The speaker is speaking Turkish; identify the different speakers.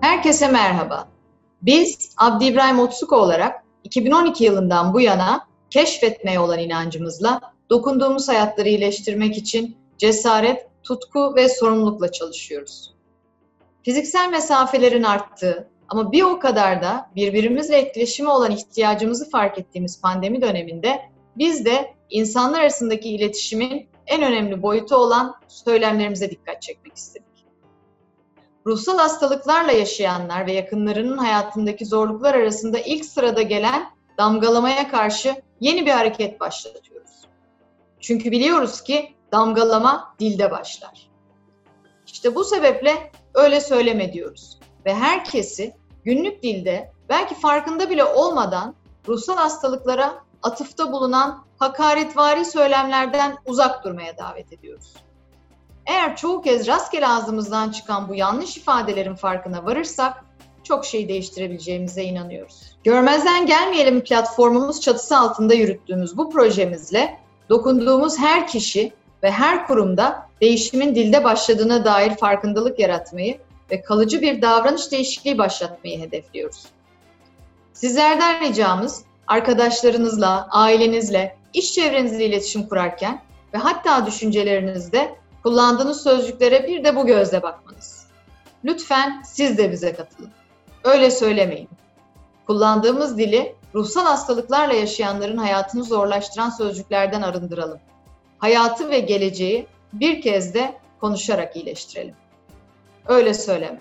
Speaker 1: Herkese merhaba. Biz Abdi İbrahim Otsuko olarak 2012 yılından bu yana keşfetmeye olan inancımızla dokunduğumuz hayatları iyileştirmek için cesaret, tutku ve sorumlulukla çalışıyoruz. Fiziksel mesafelerin arttığı ama bir o kadar da birbirimizle etkileşime olan ihtiyacımızı fark ettiğimiz pandemi döneminde biz de insanlar arasındaki iletişimin en önemli boyutu olan söylemlerimize dikkat çekmek istedik. Ruhsal hastalıklarla yaşayanlar ve yakınlarının hayatındaki zorluklar arasında ilk sırada gelen damgalamaya karşı yeni bir hareket başlatıyoruz. Çünkü biliyoruz ki damgalama dilde başlar. İşte bu sebeple öyle söyleme diyoruz ve herkesi günlük dilde belki farkında bile olmadan ruhsal hastalıklara atıfta bulunan hakaretvari söylemlerden uzak durmaya davet ediyoruz. Eğer çoğu kez rastgele ağzımızdan çıkan bu yanlış ifadelerin farkına varırsak çok şey değiştirebileceğimize inanıyoruz. Görmezden gelmeyelim platformumuz çatısı altında yürüttüğümüz bu projemizle dokunduğumuz her kişi ve her kurumda değişimin dilde başladığına dair farkındalık yaratmayı ve kalıcı bir davranış değişikliği başlatmayı hedefliyoruz. Sizlerden ricamız arkadaşlarınızla, ailenizle, iş çevrenizle iletişim kurarken ve hatta düşüncelerinizde kullandığınız sözcüklere bir de bu gözle bakmanız. Lütfen siz de bize katılın. Öyle söylemeyin. Kullandığımız dili ruhsal hastalıklarla yaşayanların hayatını zorlaştıran sözcüklerden arındıralım. Hayatı ve geleceği bir kez de konuşarak iyileştirelim. Öyle söyleme.